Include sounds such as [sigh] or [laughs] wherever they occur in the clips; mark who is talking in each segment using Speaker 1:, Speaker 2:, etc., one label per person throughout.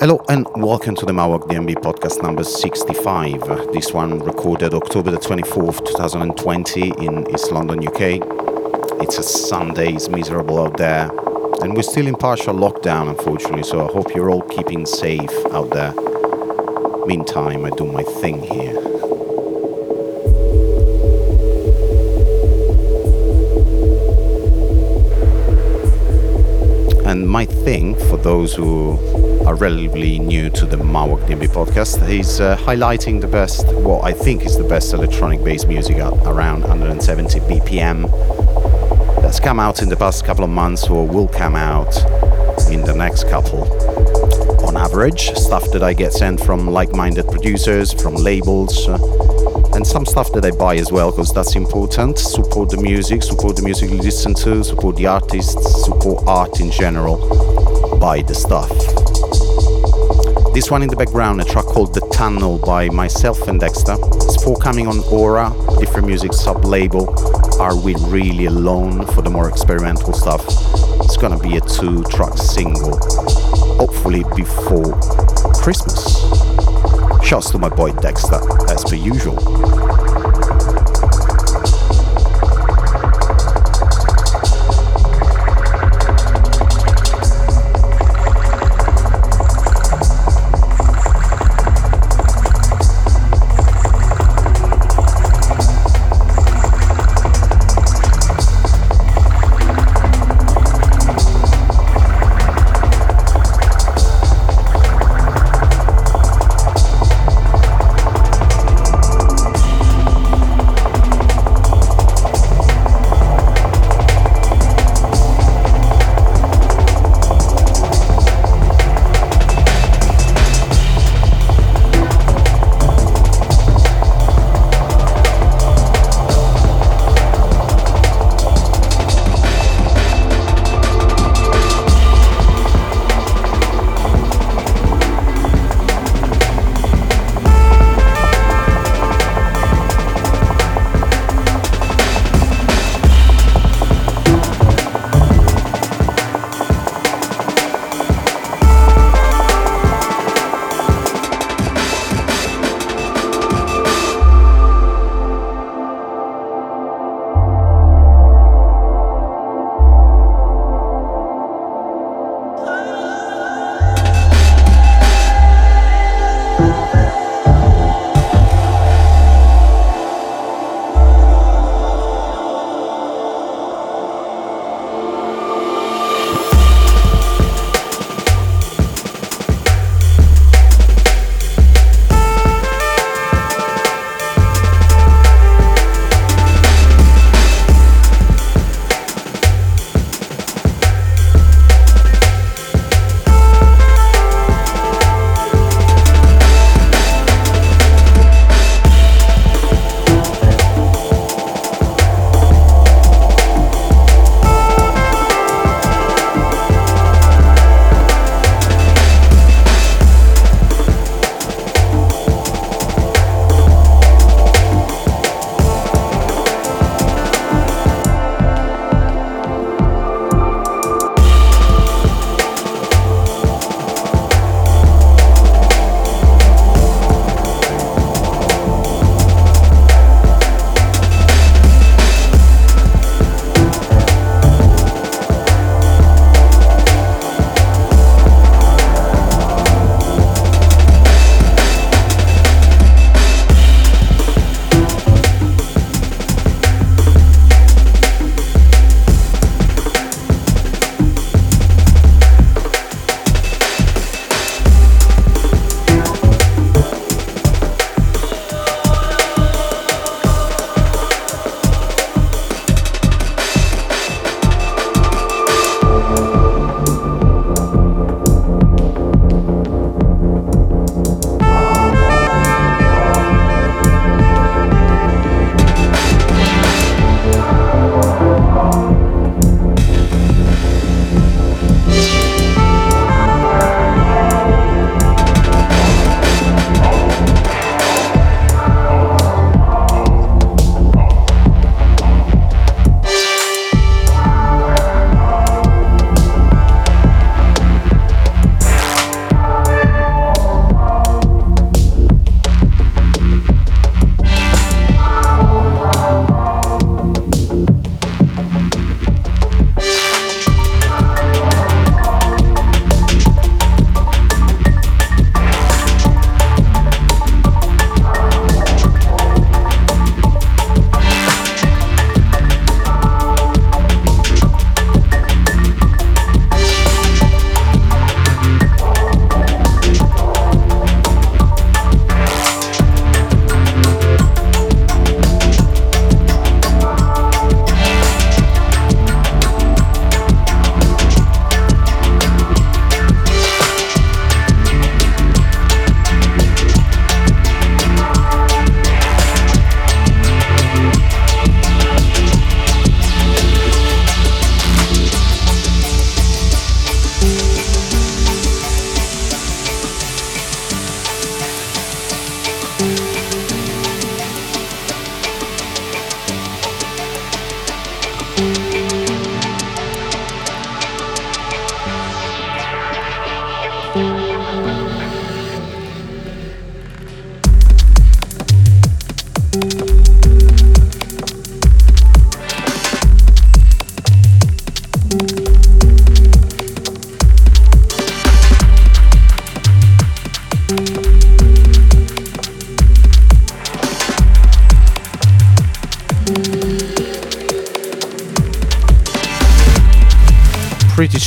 Speaker 1: Hello and welcome to the Mawak DNB podcast number 65. This one recorded October the 24th, 2020 in East London, UK. It's a Sunday, it's miserable out there, and we're still in partial lockdown, unfortunately, so I hope you're all keeping safe out there. Meantime, I do my thing here. And my thing, for those who are relatively new to the Mawak DNB podcast, He's uh, highlighting the best, what I think is the best electronic based music at around 170 BPM that's come out in the past couple of months or will come out in the next couple. On average, stuff that I get sent from like minded producers, from labels. Uh, and some stuff that I buy as well because that's important. Support the music, support the music you listen to, support the artists, support art in general. Buy the stuff. This one in the background, a track called The Tunnel by myself and Dexter. It's forthcoming on Aura, different music sub label. Are We Really Alone for the more experimental stuff? It's gonna be a two track single, hopefully before Christmas. Shouts to my boy Dexter, as per usual.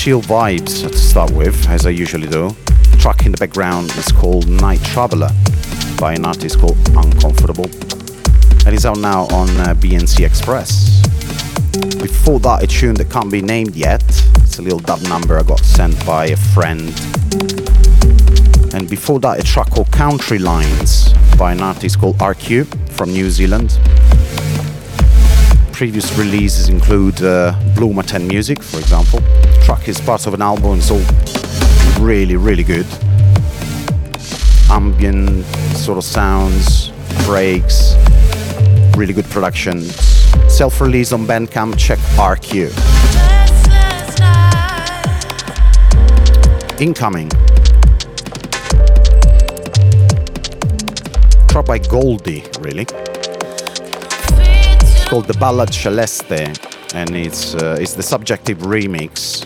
Speaker 1: Chill vibes to start with, as I usually do. The track in the background is called Night Traveler by an artist called Uncomfortable and it's out now on uh, BNC Express. Before that, a tune that can't be named yet. It's a little dub number I got sent by a friend. And before that, a track called Country Lines by an artist called RQ from New Zealand. Previous releases include uh, Blue 10 Music, for example. Track is part of an album, all really, really good. Ambient sort of sounds, breaks, really good production. Self release on Bandcamp, check RQ. Incoming. Track by Goldie, really. It's called The Ballad Celeste, and it's, uh, it's the subjective remix.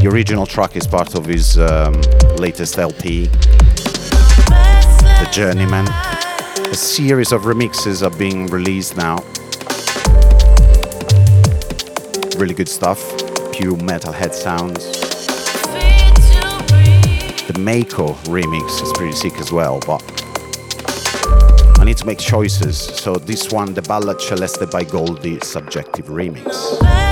Speaker 1: The original track is part of his um, latest LP, The Journeyman. A series of remixes are being released now. Really good stuff, pure metalhead sounds. The Mako remix is pretty sick as well, but I need to make choices. So this one, the Ballad Celeste by Goldie, subjective remix.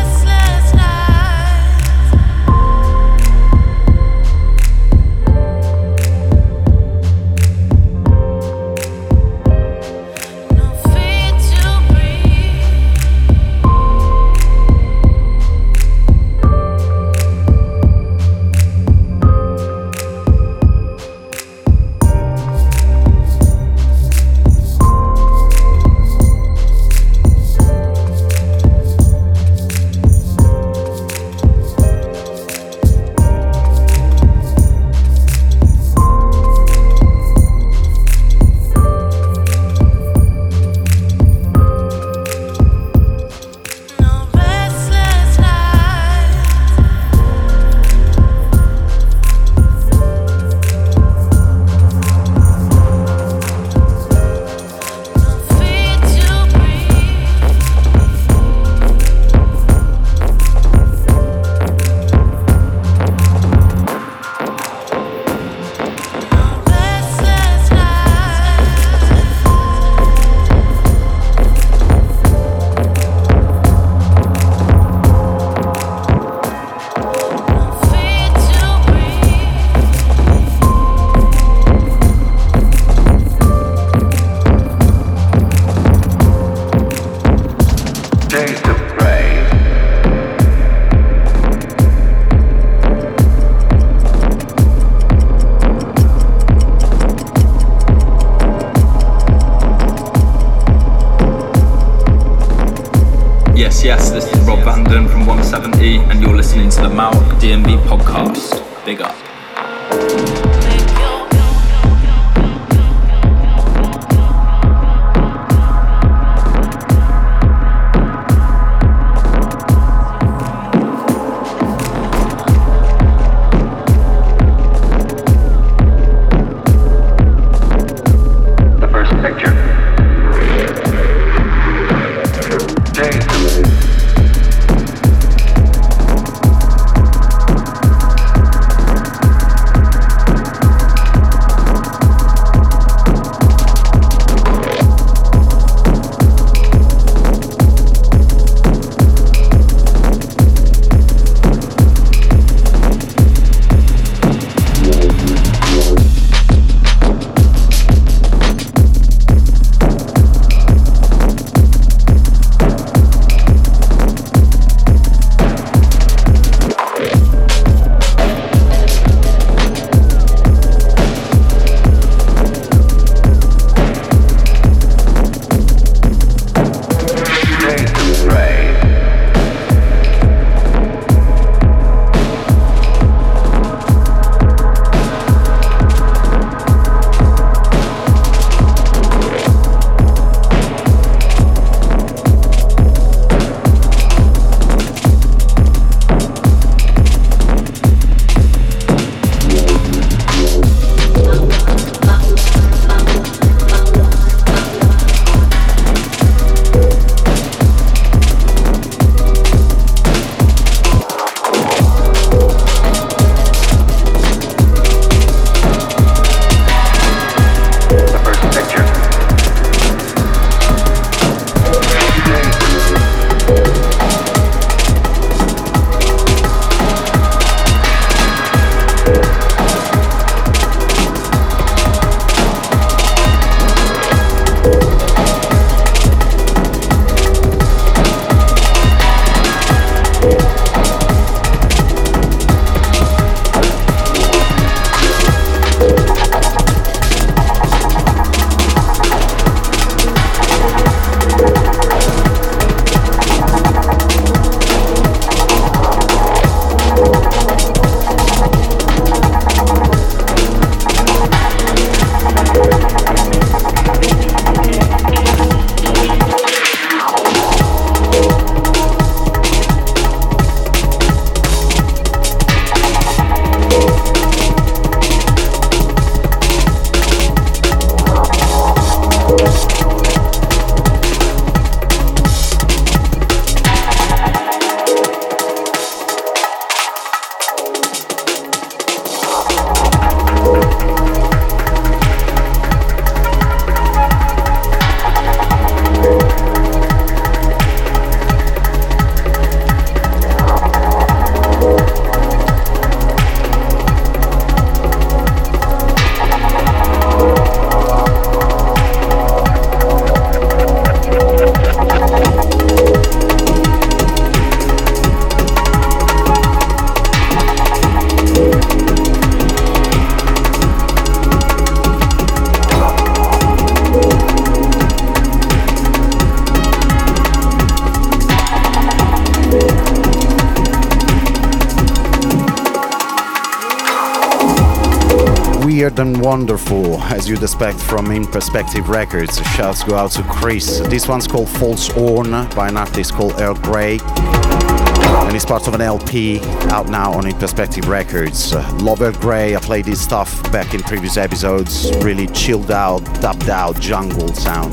Speaker 1: And wonderful, as you'd expect from Inperspective Records. Shouts go out to Chris. This one's called False Horn by an artist called Earl Grey. And it's part of an LP out now on Inperspective Records. Uh, Love Earl Grey, I played this stuff back in previous episodes. Really chilled out, dubbed out jungle sound.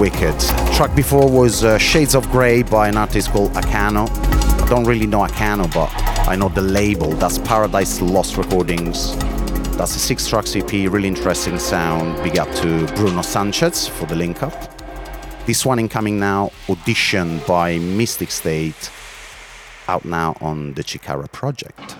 Speaker 1: Wicked. Track before was uh, Shades of Grey by an artist called Akano. I don't really know Akano, but I know the label. That's Paradise Lost Recordings. That's a six track EP, really interesting sound. Big up to Bruno Sanchez for the link up. This one incoming now, Audition by Mystic State, out now on the Chikara project.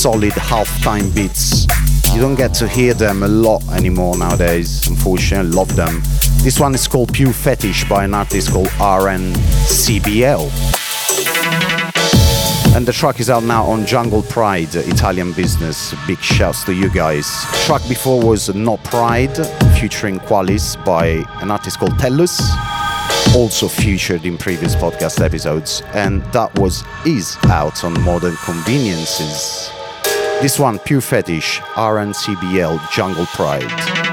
Speaker 1: Solid half-time beats. You don't get to hear them a lot anymore nowadays, unfortunately. I love them. This one is called Pew Fetish by an artist called RNCBL. And the track is out now on Jungle Pride, Italian business. Big shouts to you guys. Track before was No Pride, featuring Qualis by an artist called Tellus, also featured in previous podcast episodes. And that was Is out on Modern Conveniences. This one, Pew Fetish, RNCBL, Jungle Pride.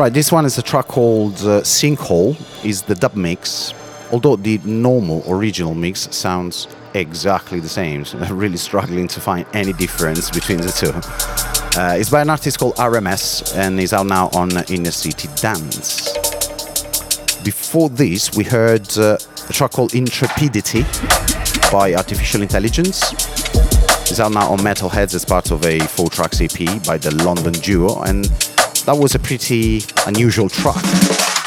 Speaker 1: Right, this one is a track called uh, Sinkhole, is the dub mix, although the normal original mix sounds exactly the same. So [laughs] I'm really struggling to find any difference between the two. Uh, it's by an artist called RMS and is out now on Inner City Dance. Before this, we heard uh, a track called Intrepidity by Artificial Intelligence. It's out now on Metalheadz as part of a four tracks EP by the London duo, and that was a pretty unusual track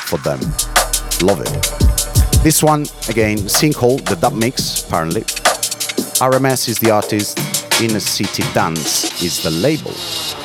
Speaker 1: for them. Love it. This one, again, Sinkhole, the dub mix, apparently. RMS is the artist, Inner City Dance is the label.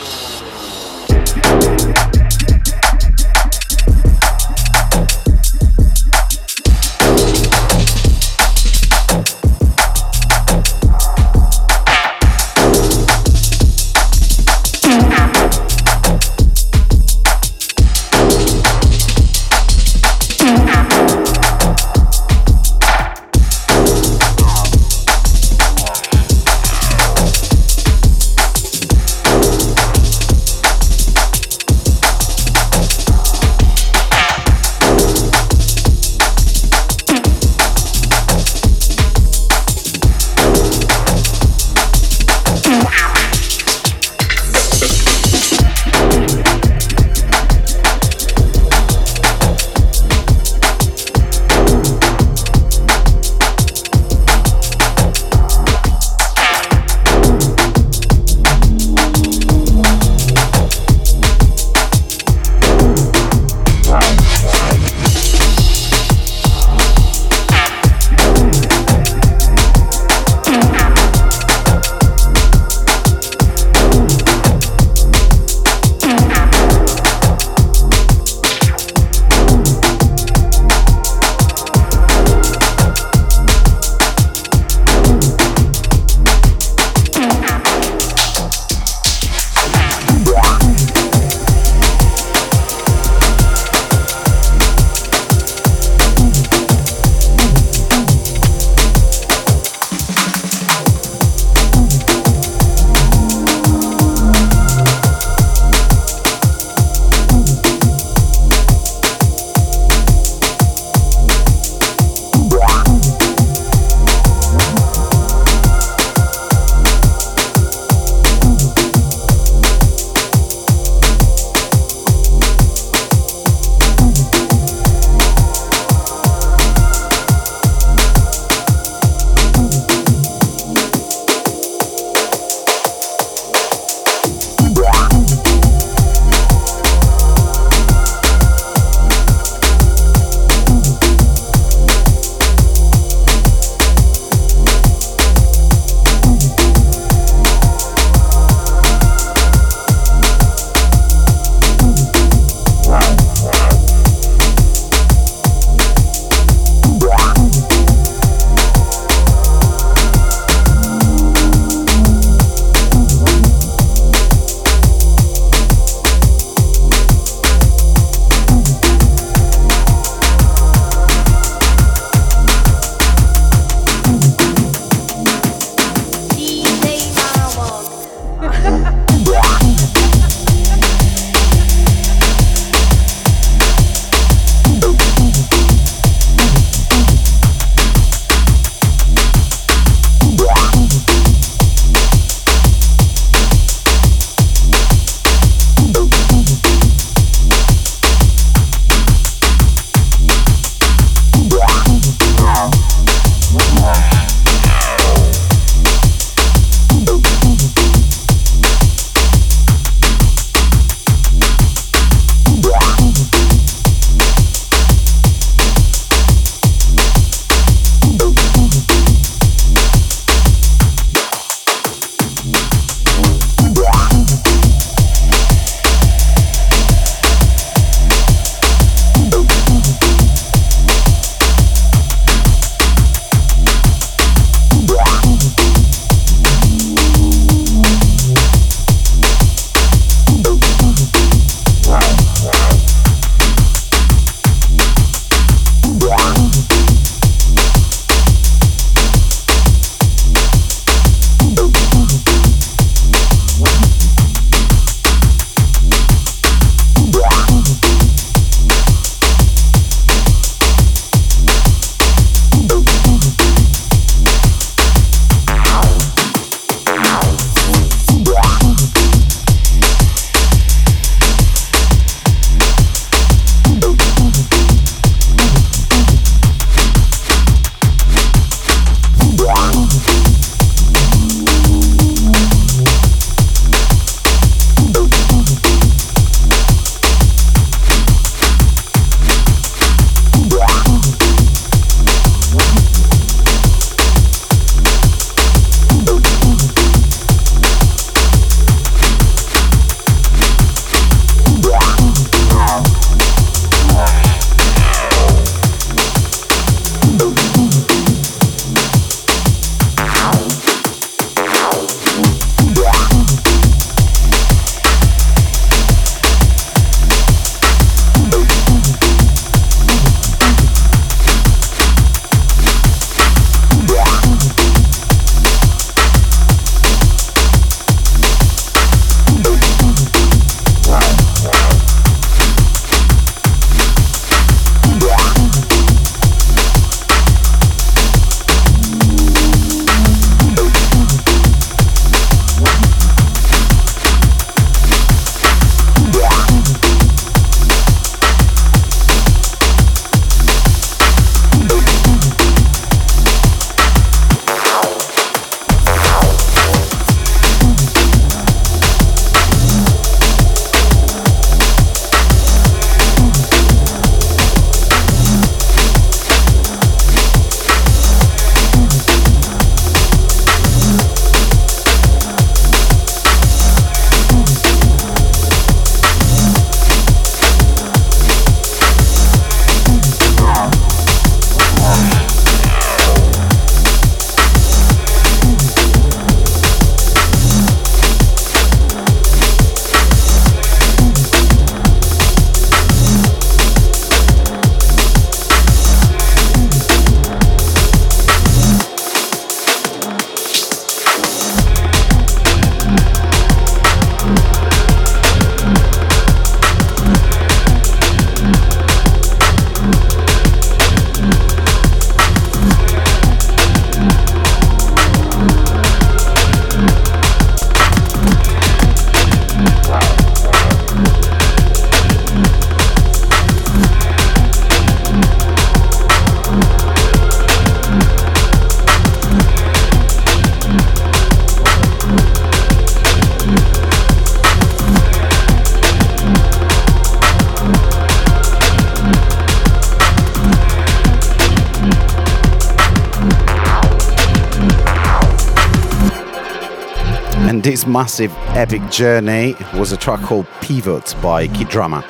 Speaker 1: This massive epic journey was a track called Pivot by Kid Drama,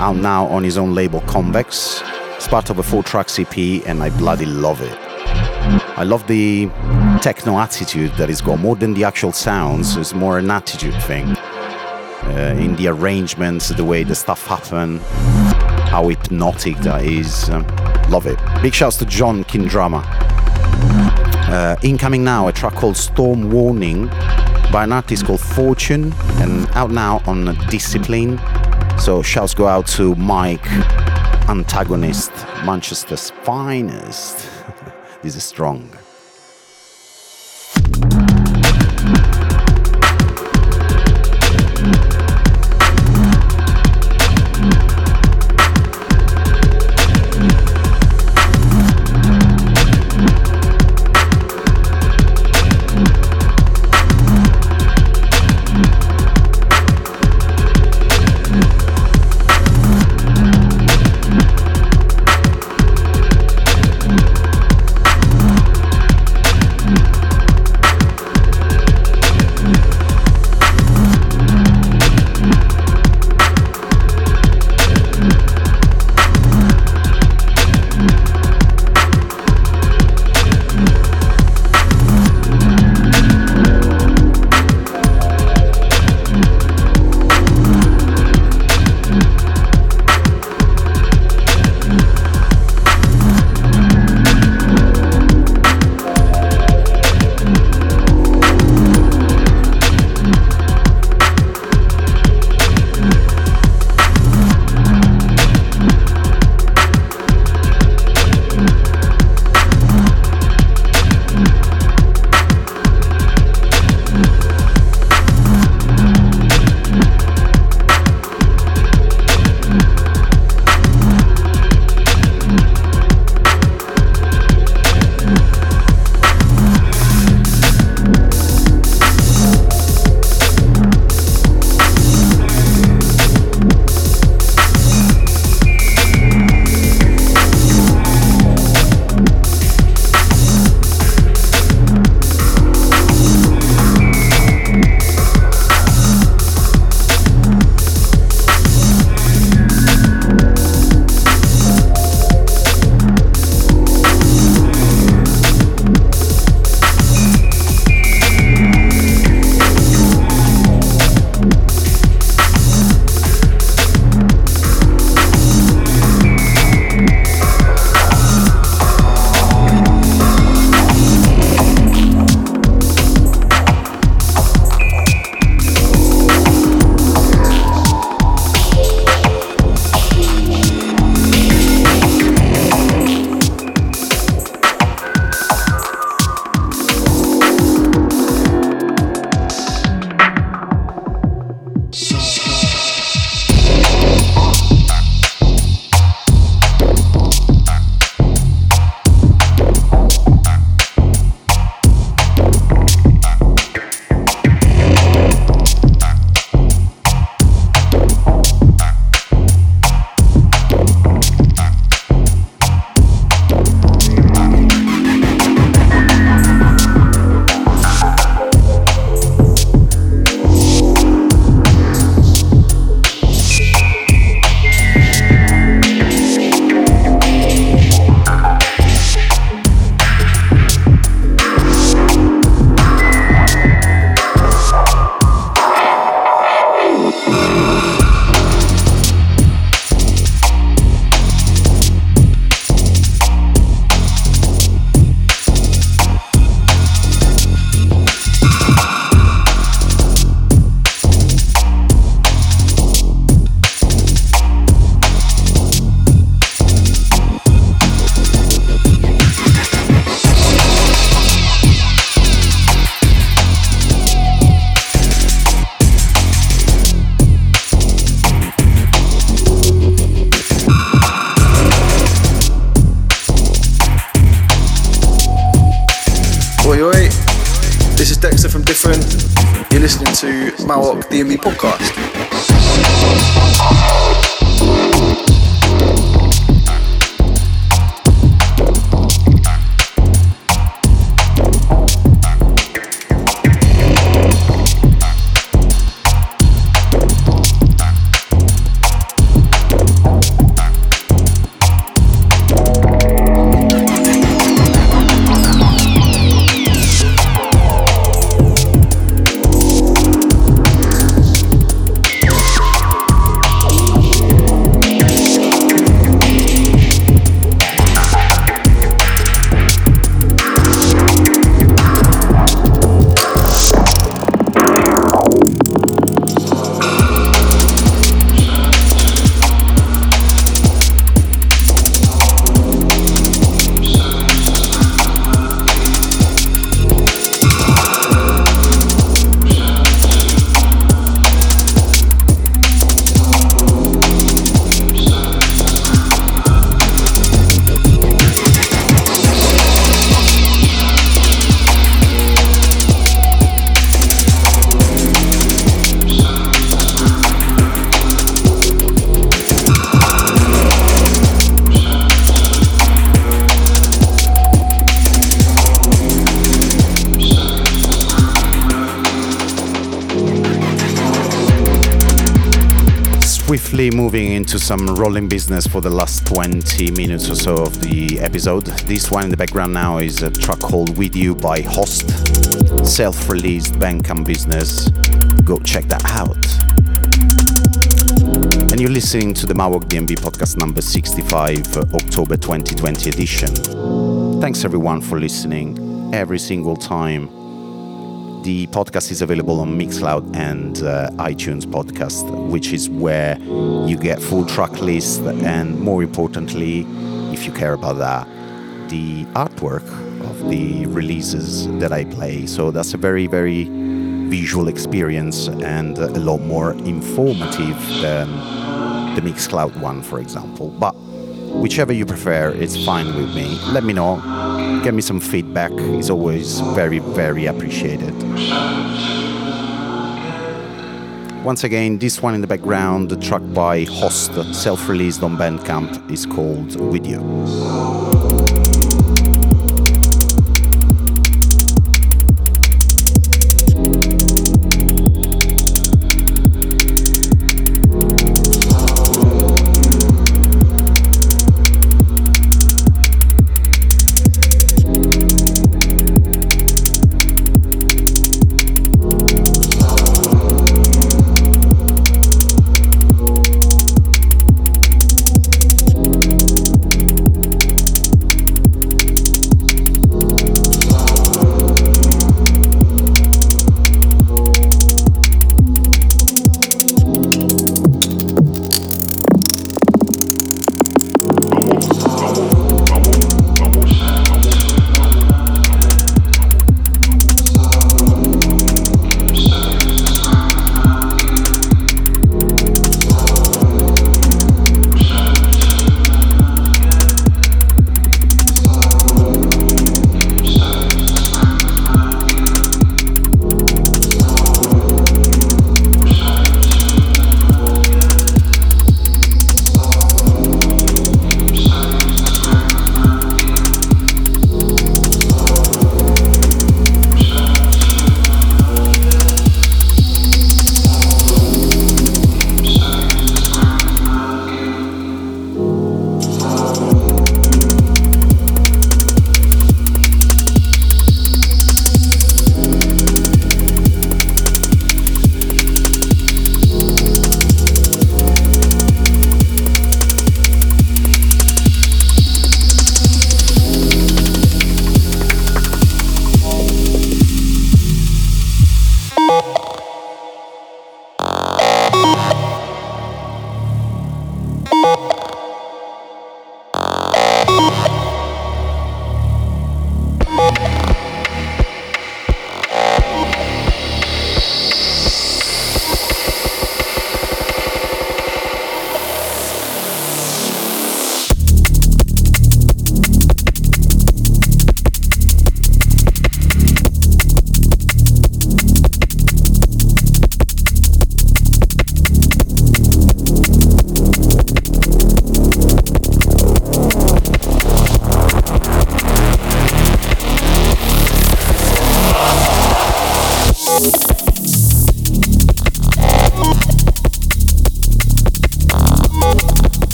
Speaker 1: out now on his own label Convex. It's part of a four track EP and I bloody love it. I love the techno attitude that it's got more than the actual sounds, it's more an attitude thing. Uh, in the arrangements, the way the stuff happen, how hypnotic that is. Um, love it. Big shouts to John Kindrama. Uh, incoming now, a track called Storm Warning by an artist called Fortune and out now on Discipline. So shouts go out to Mike, antagonist, Manchester's finest. [laughs] this is strong. This is Dexter from Different. You're listening to Mawok, the Podcast. Moving into some rolling business for the last 20 minutes or so of the episode. This one in the background now is a track called With You by Host, self released Bandcamp business. Go check that out. And you're listening to the Mawok DNB podcast number 65, October 2020 edition. Thanks everyone for listening every single time the podcast is available on Mixcloud and uh, iTunes podcast, which is where you get full track list and more importantly, if you care about that, the artwork of the releases that I play. So that's a very, very visual experience and a lot more informative than the Mixcloud one, for example. But whichever you prefer, it's fine with me. Let me know Give me some feedback. It's always very, very appreciated. Once again, this one in the background, the track by Host, self released on Bandcamp, is called With You.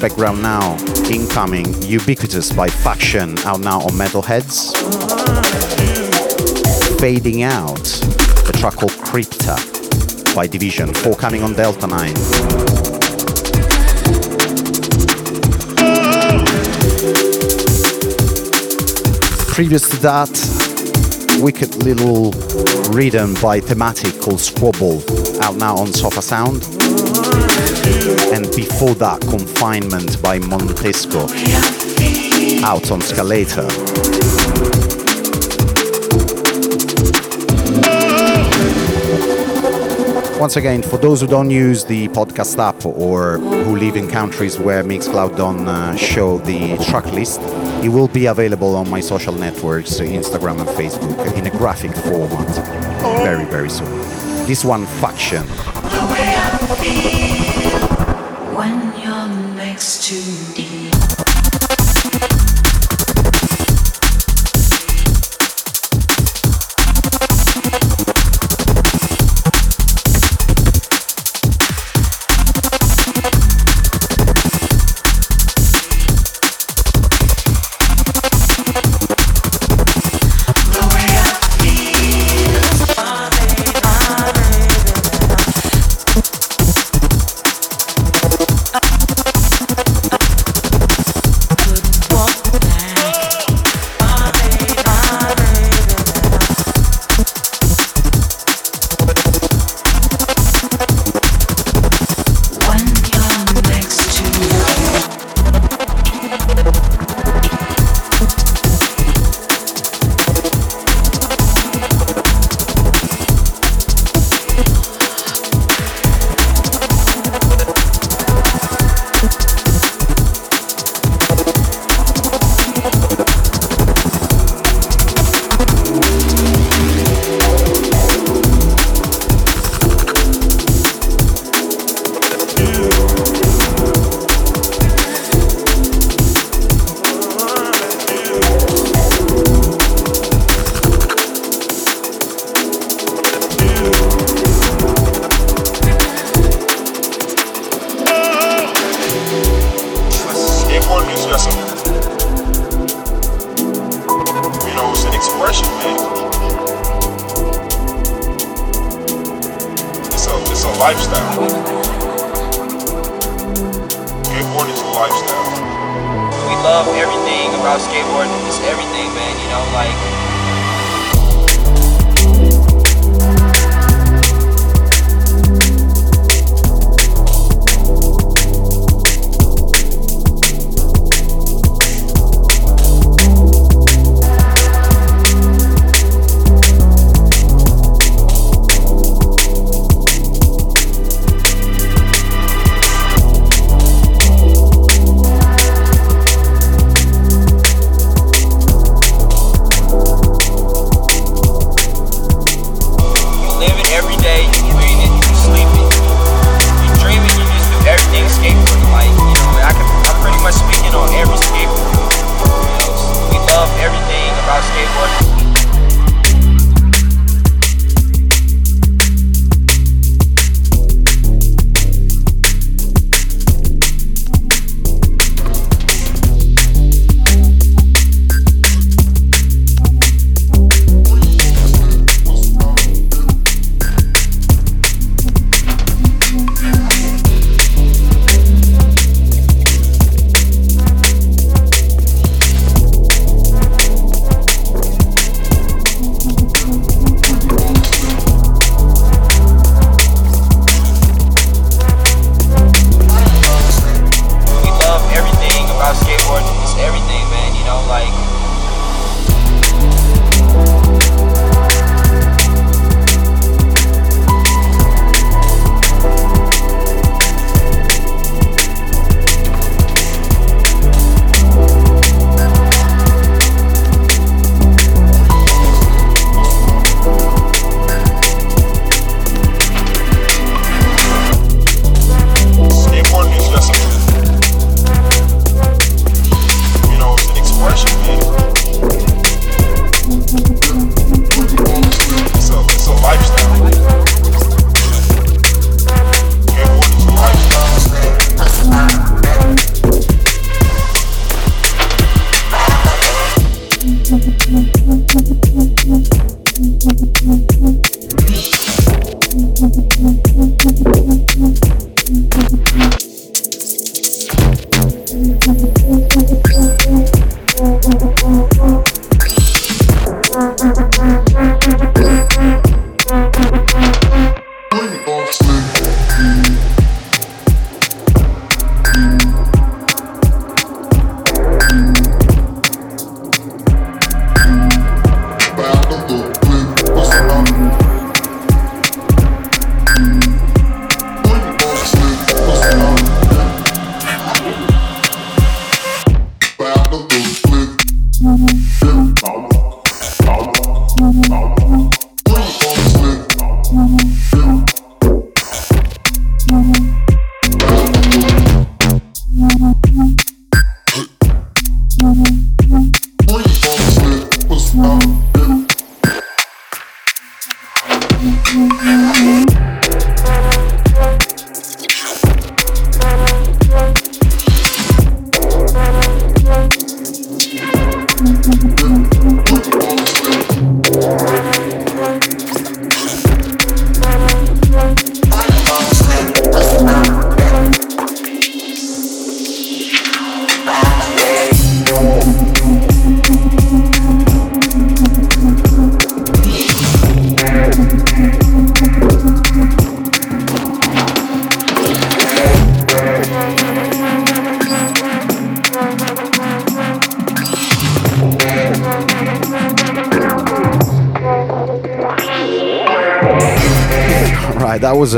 Speaker 1: Background now, incoming Ubiquitous by Faction, out now on Metalheadz. Fading out, the track called Crypta by Division, forthcoming on Delta 9. Previous to that, wicked little rhythm by Thematic called Squabble, out now on Sofa Sound and before that Confinement by Montesco out on Scalator. Once again, for those who don't use the podcast app or who live in countries where Mixcloud don't uh, show the track list, it will be available on my social networks, Instagram and Facebook, in a graphic format very, very soon. This one, Faction. Next to me.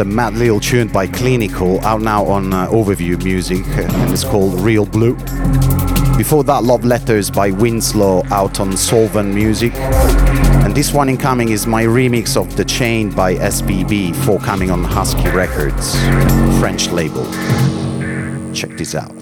Speaker 1: A mad little tune by Clinical, out now on uh, Overview Music, and it's called Real Blue. Before that, Love Letters by Winslow out on Solven Music. And this one incoming is my remix of The Chain by SBB, forthcoming on Husky Records, French label. Check this out.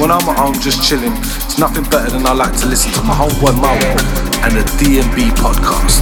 Speaker 2: When I'm at home just chilling, it's nothing better than I like to listen to my homeboy Mauro and the DNB podcast.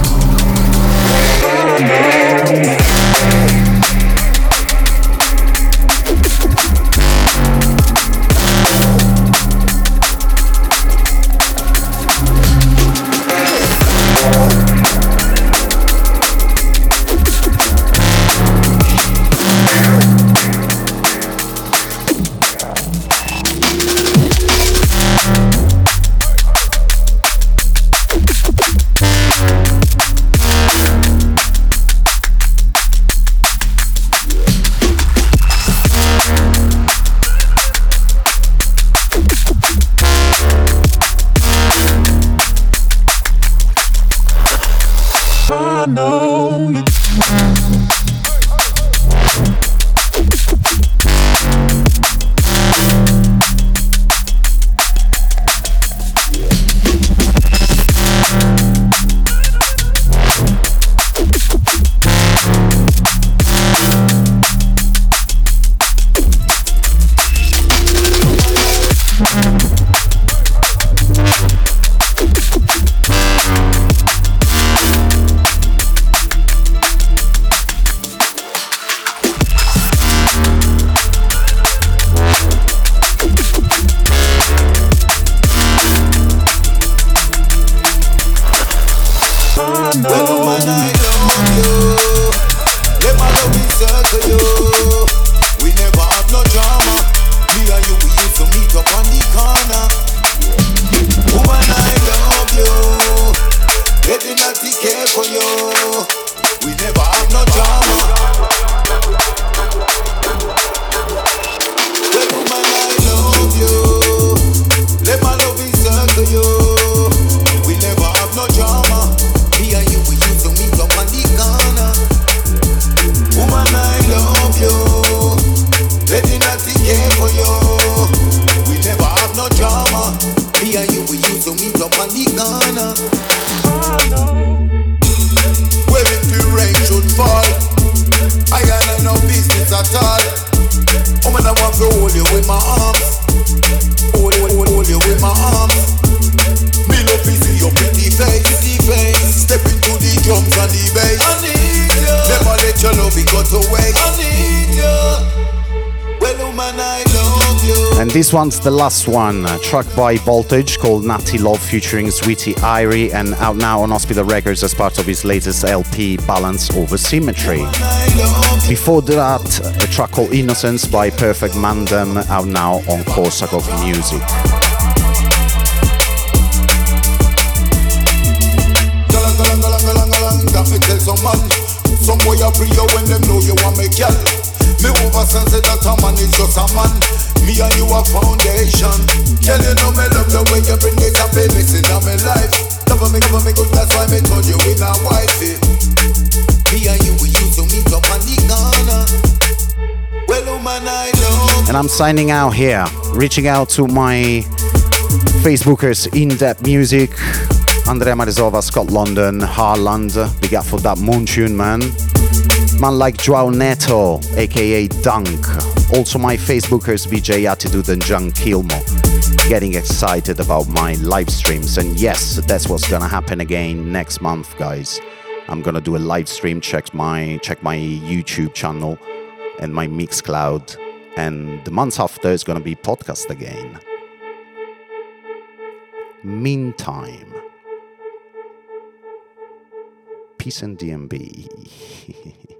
Speaker 2: he gonna. Uh. Well, if the rain should fall, I got no business at all. Oh, man, I want to hold you with my arms. Hold, hold, hold you with my arms. Me love to see your pretty face. Pretty face. Step into the drums and the bass. I need you. Never let your love go to waste. I need And
Speaker 1: this one's the last one, a track by Voltage called Natty Love featuring Sweetie Irie and out now on Hospital Records as part of his latest LP Balance Over Symmetry. Before that, a track called Innocence by Perfect Mandem out now on Korsakov Music. Some boy when know you want me girl. Me that a man is just a man. Me and you a foundation. Girl, you me love the way you bring it up my life. Love me, love me good, that's why me told you we not wifey. Me and you, we used to meet up on the. Well, woman, I know. And I'm signing out here, reaching out to my Facebookers, In Depth Music, Andrea Marizova, Scott London, Harland, big up for that moon tune, man. Man like Joao Neto, aka Dunk, also, my Facebookers VJ Attitude and John Kilmo getting excited about my live streams. And yes, that's what's gonna happen again next month, guys. I'm gonna do a live stream. Check my check my YouTube channel and my Mixcloud. And the month after is gonna be podcast again. Meantime, peace and DNB. [laughs]